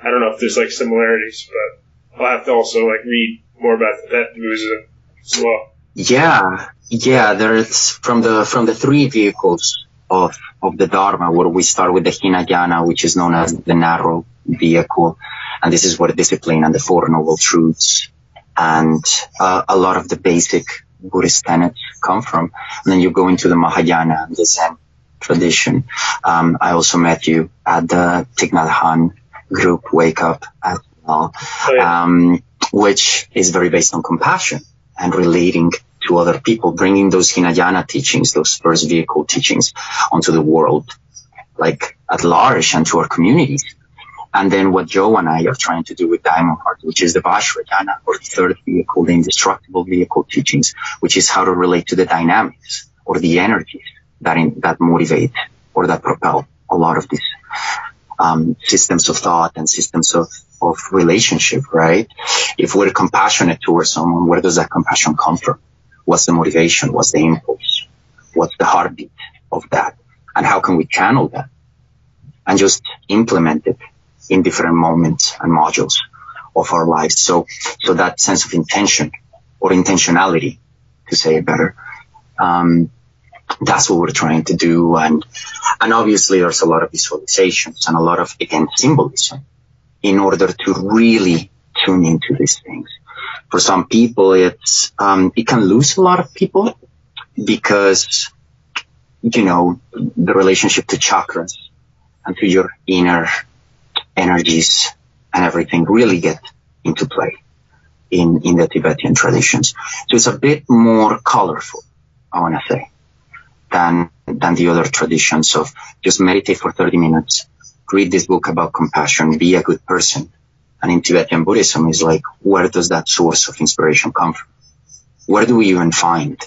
I don't know if there's like similarities, but I'll have to also like read more about Tibetan Buddhism as well. Yeah, yeah. There's from the from the three vehicles of of the Dharma, where we start with the Hinayana, which is known as the narrow vehicle, and this is where discipline and the Four Noble Truths and uh, a lot of the basic Buddhist tenets come from. And then you go into the Mahayana and the Zen tradition. Um, I also met you at the Thich Nhat Hanh group Wake Up as well, oh, yeah. um, which is very based on compassion and relating to other people, bringing those Hinayana teachings, those first vehicle teachings onto the world, like at large and to our communities. And then what Joe and I are trying to do with Diamond Heart, which is the Vajrayana or the third vehicle, the indestructible vehicle teachings, which is how to relate to the dynamics or the energies that in, that motivate or that propel a lot of these um, systems of thought and systems of, of relationship, right? If we're compassionate towards someone, where does that compassion come from? What's the motivation? What's the impulse? What's the heartbeat of that? And how can we channel that and just implement it in different moments and modules of our lives. So, so that sense of intention or intentionality, to say it better, um, that's what we're trying to do. And, and obviously there's a lot of visualizations and a lot of, again, symbolism in order to really tune into these things. For some people, it's, um, it can lose a lot of people because, you know, the relationship to chakras and to your inner energies and everything really get into play in, in the Tibetan traditions. So it's a bit more colorful, I want to say, than, than the other traditions of just meditate for 30 minutes, read this book about compassion, be a good person. And in Tibetan Buddhism is like, where does that source of inspiration come from? Where do we even find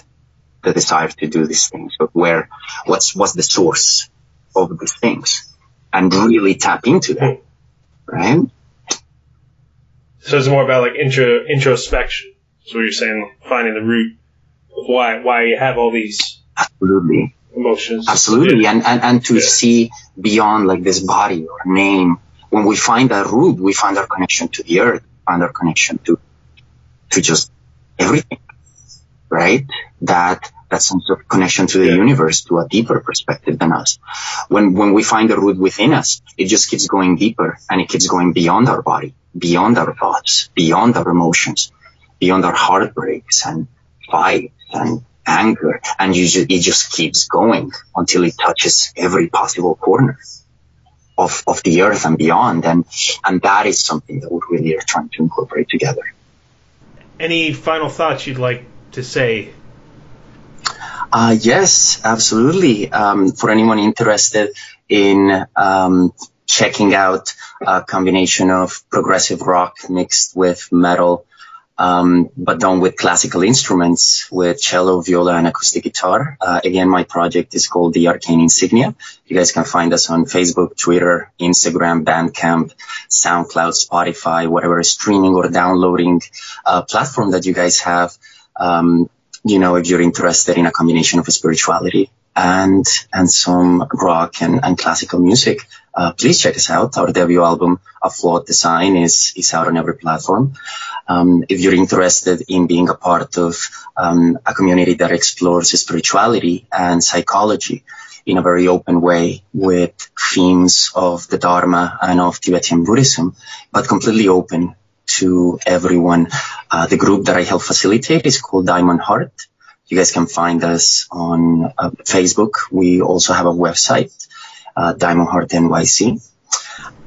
the desire to do these things? But where, what's, what's the source of these things? And really tap into that right? So it's more about like intro introspection. So you're saying finding the root of why why you have all these Absolutely. emotions. Absolutely. Yeah. And, and, and to Yeah. see beyond like this body or name, when we find that root, we find our connection to the earth, find our connection to, to just everything, right? That, that sense of connection to the Yeah. universe, to a deeper perspective than us. When, when we find the root within us, it just keeps going deeper and it keeps going beyond our body, beyond our thoughts, beyond our emotions, beyond our heartbreaks and fights and anger. And ju- it just keeps going until it touches every possible corner of, of the earth and beyond. And, and that is something that we really are trying to incorporate together. Any final thoughts you'd like to say? Uh, yes, absolutely. Um, for anyone interested in um, checking out a combination of progressive rock mixed with metal, um, but done with classical instruments, with cello, viola, and acoustic guitar. Uh, again, my project is called The Arcane Insignia. You guys can find us on Facebook, Twitter, Instagram, Bandcamp, SoundCloud, Spotify, whatever streaming or downloading uh, platform that you guys have. Um, you know, if you're interested in a combination of spirituality and and some rock and, and classical music, uh, please check us out. Our debut album, A Flawed Design, is is out on every platform. Um, if you're interested in being a part of um, a community that explores spirituality and psychology in a very open way with themes of the Dharma and of Tibetan Buddhism, but completely open to everyone. Uh, the group that I help facilitate is called Diamond Heart. You guys can find us on uh, Facebook. We also have a website, uh, Diamond Heart NYC.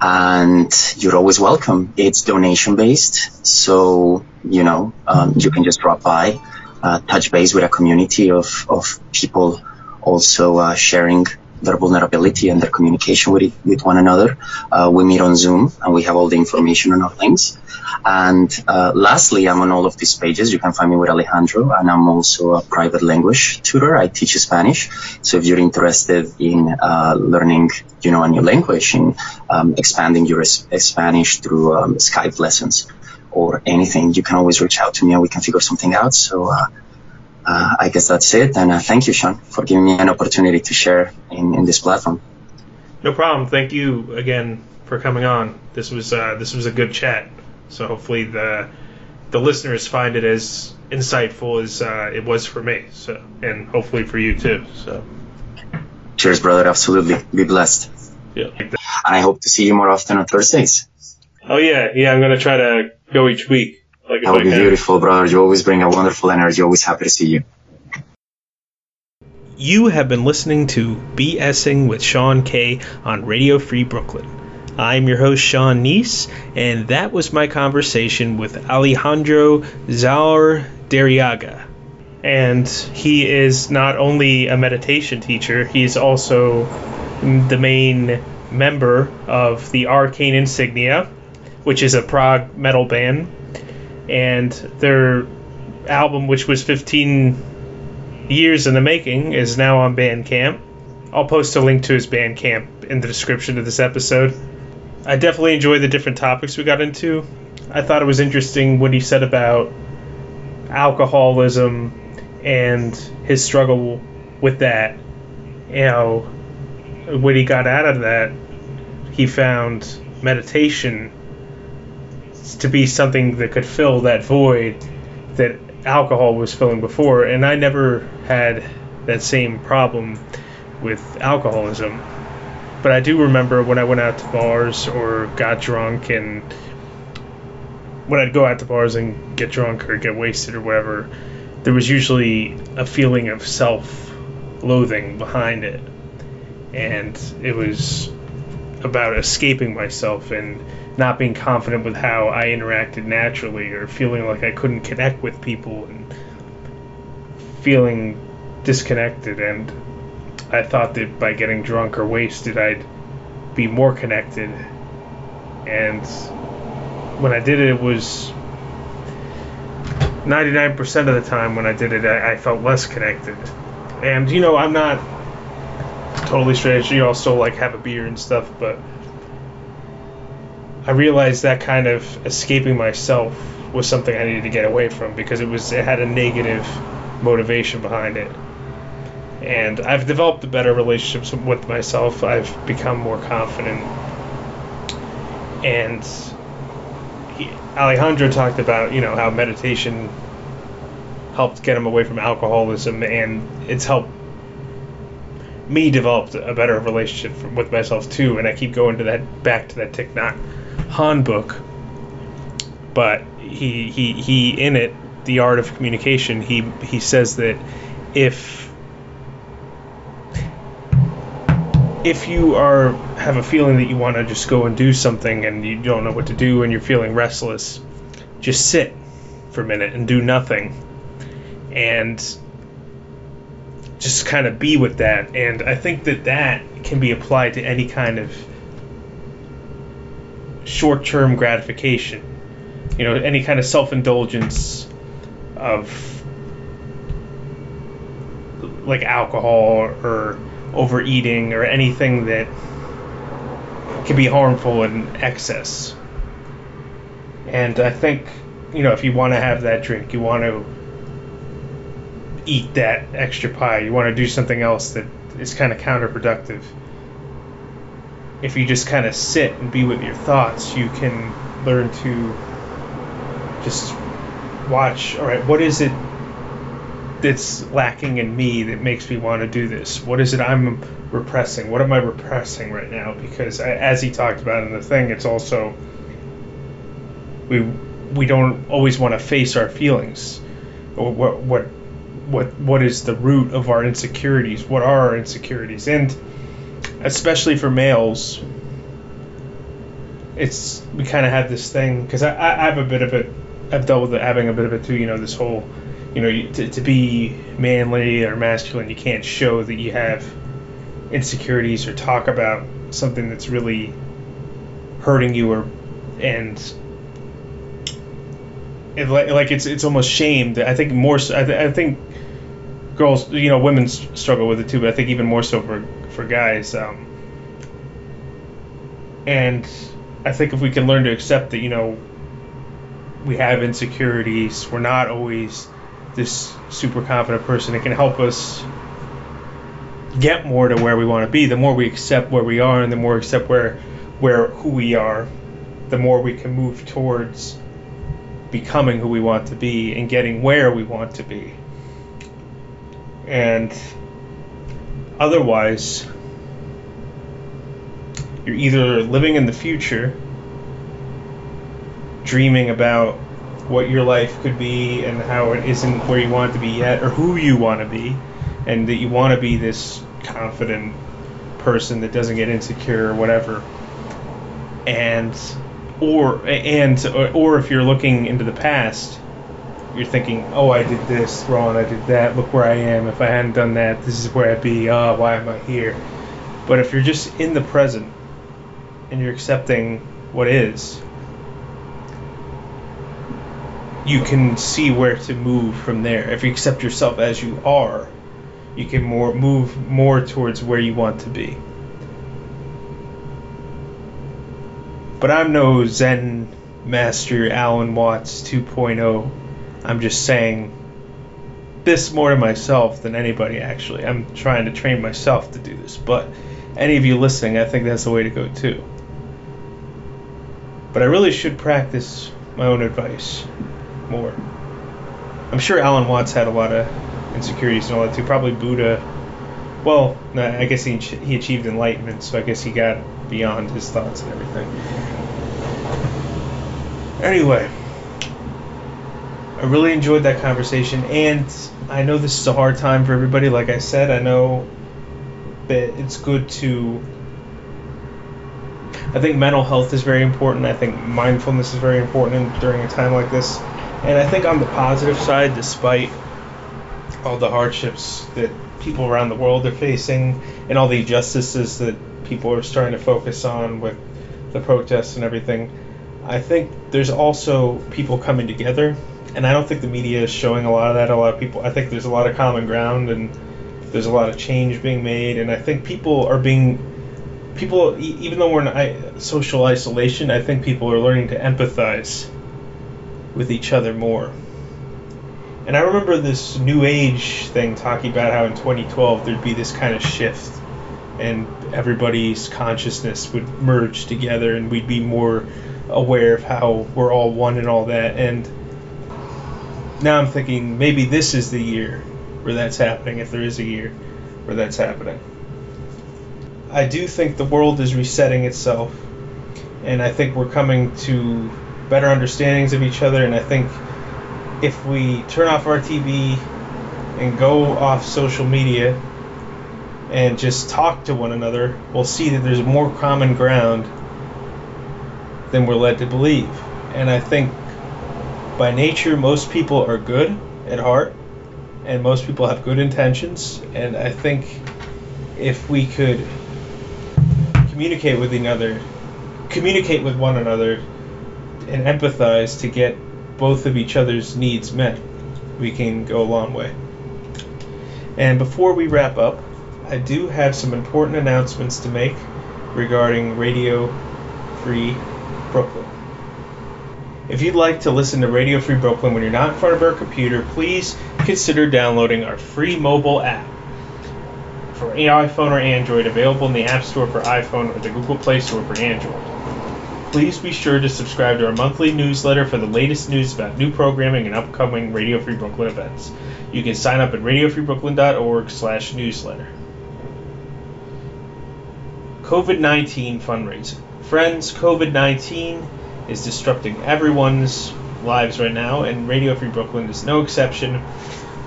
And you're always welcome. It's donation based. So, you know, um, you can just drop by, uh, touch base with a community of, of people also uh, sharing their vulnerability and their communication with, with one another. Uh, we meet on Zoom and we have all the information on our links. And uh, lastly, I'm on all of these pages. You can find me with Alejandro, and I'm also a private language tutor. I teach Spanish. So if you're interested in uh, learning, you know, a new language, and um, expanding your Spanish through um, Skype lessons or anything, you can always reach out to me and we can figure something out. So uh, I guess that's it. And uh, thank you, Sean, for giving me an opportunity to share in, in this platform. No problem. Thank you again for coming on. This was uh, this was a good chat. So hopefully the the listeners find it as insightful as uh, it was for me. So and hopefully for you too. So Cheers, brother. Absolutely. Be blessed. yeah. And I hope to see you more often on Thursdays. Oh yeah, yeah. I'm gonna try to go each week. Like That would be can. beautiful, brother. You always bring a wonderful energy. Always happy to see you. You have been listening to BSing with Sean K on Radio Free Brooklyn. I'm your host, Sean Neese, and that was my conversation with Alejandro Zaur Deriaga. And he is not only a meditation teacher, he's also the main member of the Arcane Insignia, which is a prog metal band. And their album, which was 15 years in the making is now on Bandcamp. I'll post a link to his Bandcamp in the description of this episode. I definitely enjoyed the different topics we got into. I thought it was interesting what he said about alcoholism and his struggle with that. You know, when he got out of that, he found meditation to be something that could fill that void that alcohol was filling before, and I never had that same problem with alcoholism. But I do remember when I went out to bars or got drunk, and when I'd go out to bars and get drunk or get wasted or whatever, there was usually a feeling of self loathing behind it. And it was about escaping myself and not being confident with how I interacted naturally or feeling like I couldn't connect with people and feeling disconnected. And I thought that by getting drunk or wasted I'd be more connected. And when I did it it was 99% of the time when I did it I, I felt less connected. And you know I'm not totally straight. You know I'll still like have a beer and stuff but I realized that kind of escaping myself was something I needed to get away from because it was it had a negative motivation behind it. And I've developed a better relationships with myself. I've become more confident. And Alejandro talked about, you know, how meditation helped get him away from alcoholism and it's helped me develop a better relationship with myself too and I keep going to that back to that Thich Nhat Hanh book but he he he in it the art of communication he he says that if if you are have a feeling that you want to just go and do something and you don't know what to do and you're feeling restless just sit for a minute and do nothing. And just kind of be with that. And i think that that can be applied to any kind of short-term gratification you know any kind of self-indulgence of like alcohol or overeating or anything that can be harmful in excess. And i think you know if you want to have that drink you want to eat that extra pie you want to do something else that is kind of counterproductive if you just kind of sit and be with your thoughts you can learn to just watch all right what is it that's lacking in me that makes me want to do this? What is it i'm repressing? What am i repressing right now? Because as he talked about in the thing it's also we we don't always want to face our feelings. What what what what is the root of our insecurities? What are our insecurities? And especially for males it's we kind of have this thing because I, I have a bit of it I've dealt with it, having a bit of it too. You know, this whole, you know, you- to, to be manly or masculine, you can't show that you have insecurities or talk about something that's really hurting you or and it, like, it's it's almost shamed. I think more. I, th- I think girls, you know, women struggle with it too, but I think even more so for for guys. Um, and I think if we can learn to accept that, you know, we have insecurities, we're not always this super confident person. It can help us get more to where we want to be. The more we accept where we are, and the more we accept where where who we are, the more we can move towards becoming who we want to be and getting where we want to be. And otherwise, you're either living in the future, dreaming about what your life could be and how it isn't where you want it to be yet, or who you want to be, and that you want to be this confident person that doesn't get insecure or whatever. And or and or, if you're looking into the past, you're thinking, "Oh, I did this wrong. I did that. Look where I am. If I hadn't done that, this is where I'd be. Oh, why am I here?" But if you're just in the present and you're accepting what is, you can see where to move from there. If you accept yourself as you are, you can more move more towards where you want to be. But I'm no Zen master Alan Watts 2.0. I'm just saying this more to myself than anybody actually. I'm trying to train myself to do this, but any of you listening, I think that's the way to go too. But I really should practice my own advice more. I'm sure Alan Watts had a lot of insecurities and all that too. Probably Buddha. Well, I guess he he achieved enlightenment, so I guess he got beyond his thoughts and everything. Anyway, I really enjoyed that conversation, and I know this is a hard time for everybody. Like I said, I know that it's good to. I think mental health is very important. I think mindfulness is very important during a time like this. And I think on the positive side, despite all the hardships that people around the world are facing and all the injustices that people are starting to focus on with the protests and everything, I think there's also people coming together. And I don't think the media is showing a lot of that. A lot of people, I think there's a lot of common ground and there's a lot of change being made. And I think people are being people, even though we're in social isolation, I think people are learning to empathize with each other more. And I remember this new age thing talking about how in 2012 there'd be this kind of shift and everybody's consciousness would merge together and we'd be more aware of how we're all one and all that. And now I'm thinking maybe this is the year where that's happening, if there is a year where that's happening. I do think the world is resetting itself, and I think we're coming to better understandings of each other, and I think if we turn off our TV and go off social media and just talk to one another, we'll see that there's more common ground than we're led to believe. And I think by nature, most people are good at heart, and most people have good intentions. And I think if we could communicate with another, communicate with one another, and empathize to get both of each other's needs met, we can go a long way. And before we wrap up, I do have some important announcements to make regarding Radio Free Brooklyn. If you'd like to listen to Radio Free Brooklyn when you're not in front of our computer, please consider downloading our free mobile app for iPhone or Android, available in the App Store for iPhone or the Google Play Store for Android. Please be sure to subscribe to our monthly newsletter for the latest news about new programming and upcoming Radio Free Brooklyn events. You can sign up at radiofreebrooklyn.org slash newsletter. COVID-19 fundraising. Friends, COVID-19 is disrupting everyone's lives right now, and Radio Free Brooklyn is no exception.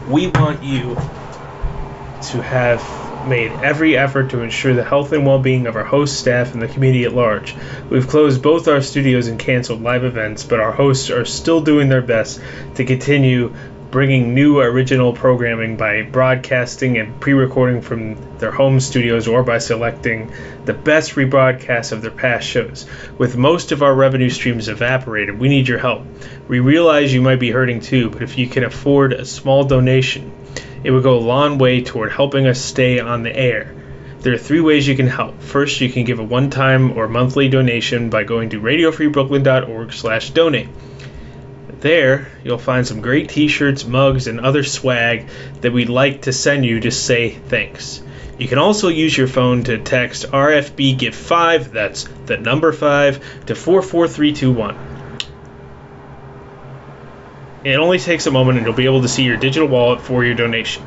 We want you to have made every effort to ensure the health and well-being of our host staff and the community at large. We've closed both our studios and canceled live events, but our hosts are still doing their best to continue bringing new original programming by broadcasting and pre-recording from their home studios or by selecting the best rebroadcasts of their past shows. With most of our revenue streams evaporated, we need your help. We realize you might be hurting too, but if you can afford a small donation, it would go a long way toward helping us stay on the air. There are three ways you can help. First, you can give a one-time or monthly donation by going to radiofreebrooklyn.org/donate. There, you'll find some great t-shirts, mugs, and other swag that we'd like to send you to say thanks. You can also use your phone to text RFB Give 5, that's the number 5, to 44321. It only takes a moment and you'll be able to see your digital wallet for your donation.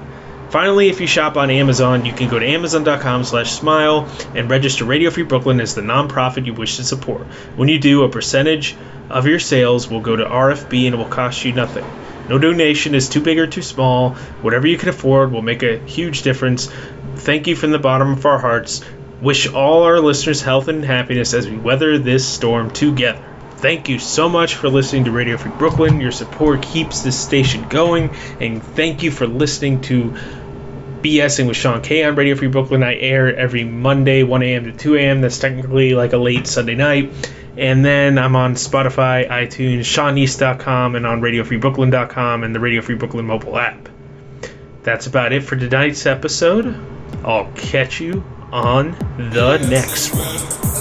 Finally, if you shop on Amazon, you can go to amazon.com slash smile and register Radio Free Brooklyn as the nonprofit you wish to support. When you do, a percentage of your sales will go to RFB and it will cost you nothing. No donation is too big or too small. Whatever you can afford will make a huge difference. Thank you from the bottom of our hearts. Wish all our listeners health and happiness as we weather this storm together. Thank you so much for listening to Radio Free Brooklyn. Your support keeps this station going, and thank you for listening to BSing with Sean K on Radio Free Brooklyn. I air every Monday, 1 a.m. to 2 a.m. That's technically like a late Sunday night. And then I'm on Spotify, iTunes, SeanEast.com, and on RadioFreeBrooklyn.com and the Radio Free Brooklyn mobile app. That's about it for tonight's episode. I'll catch you on the next one.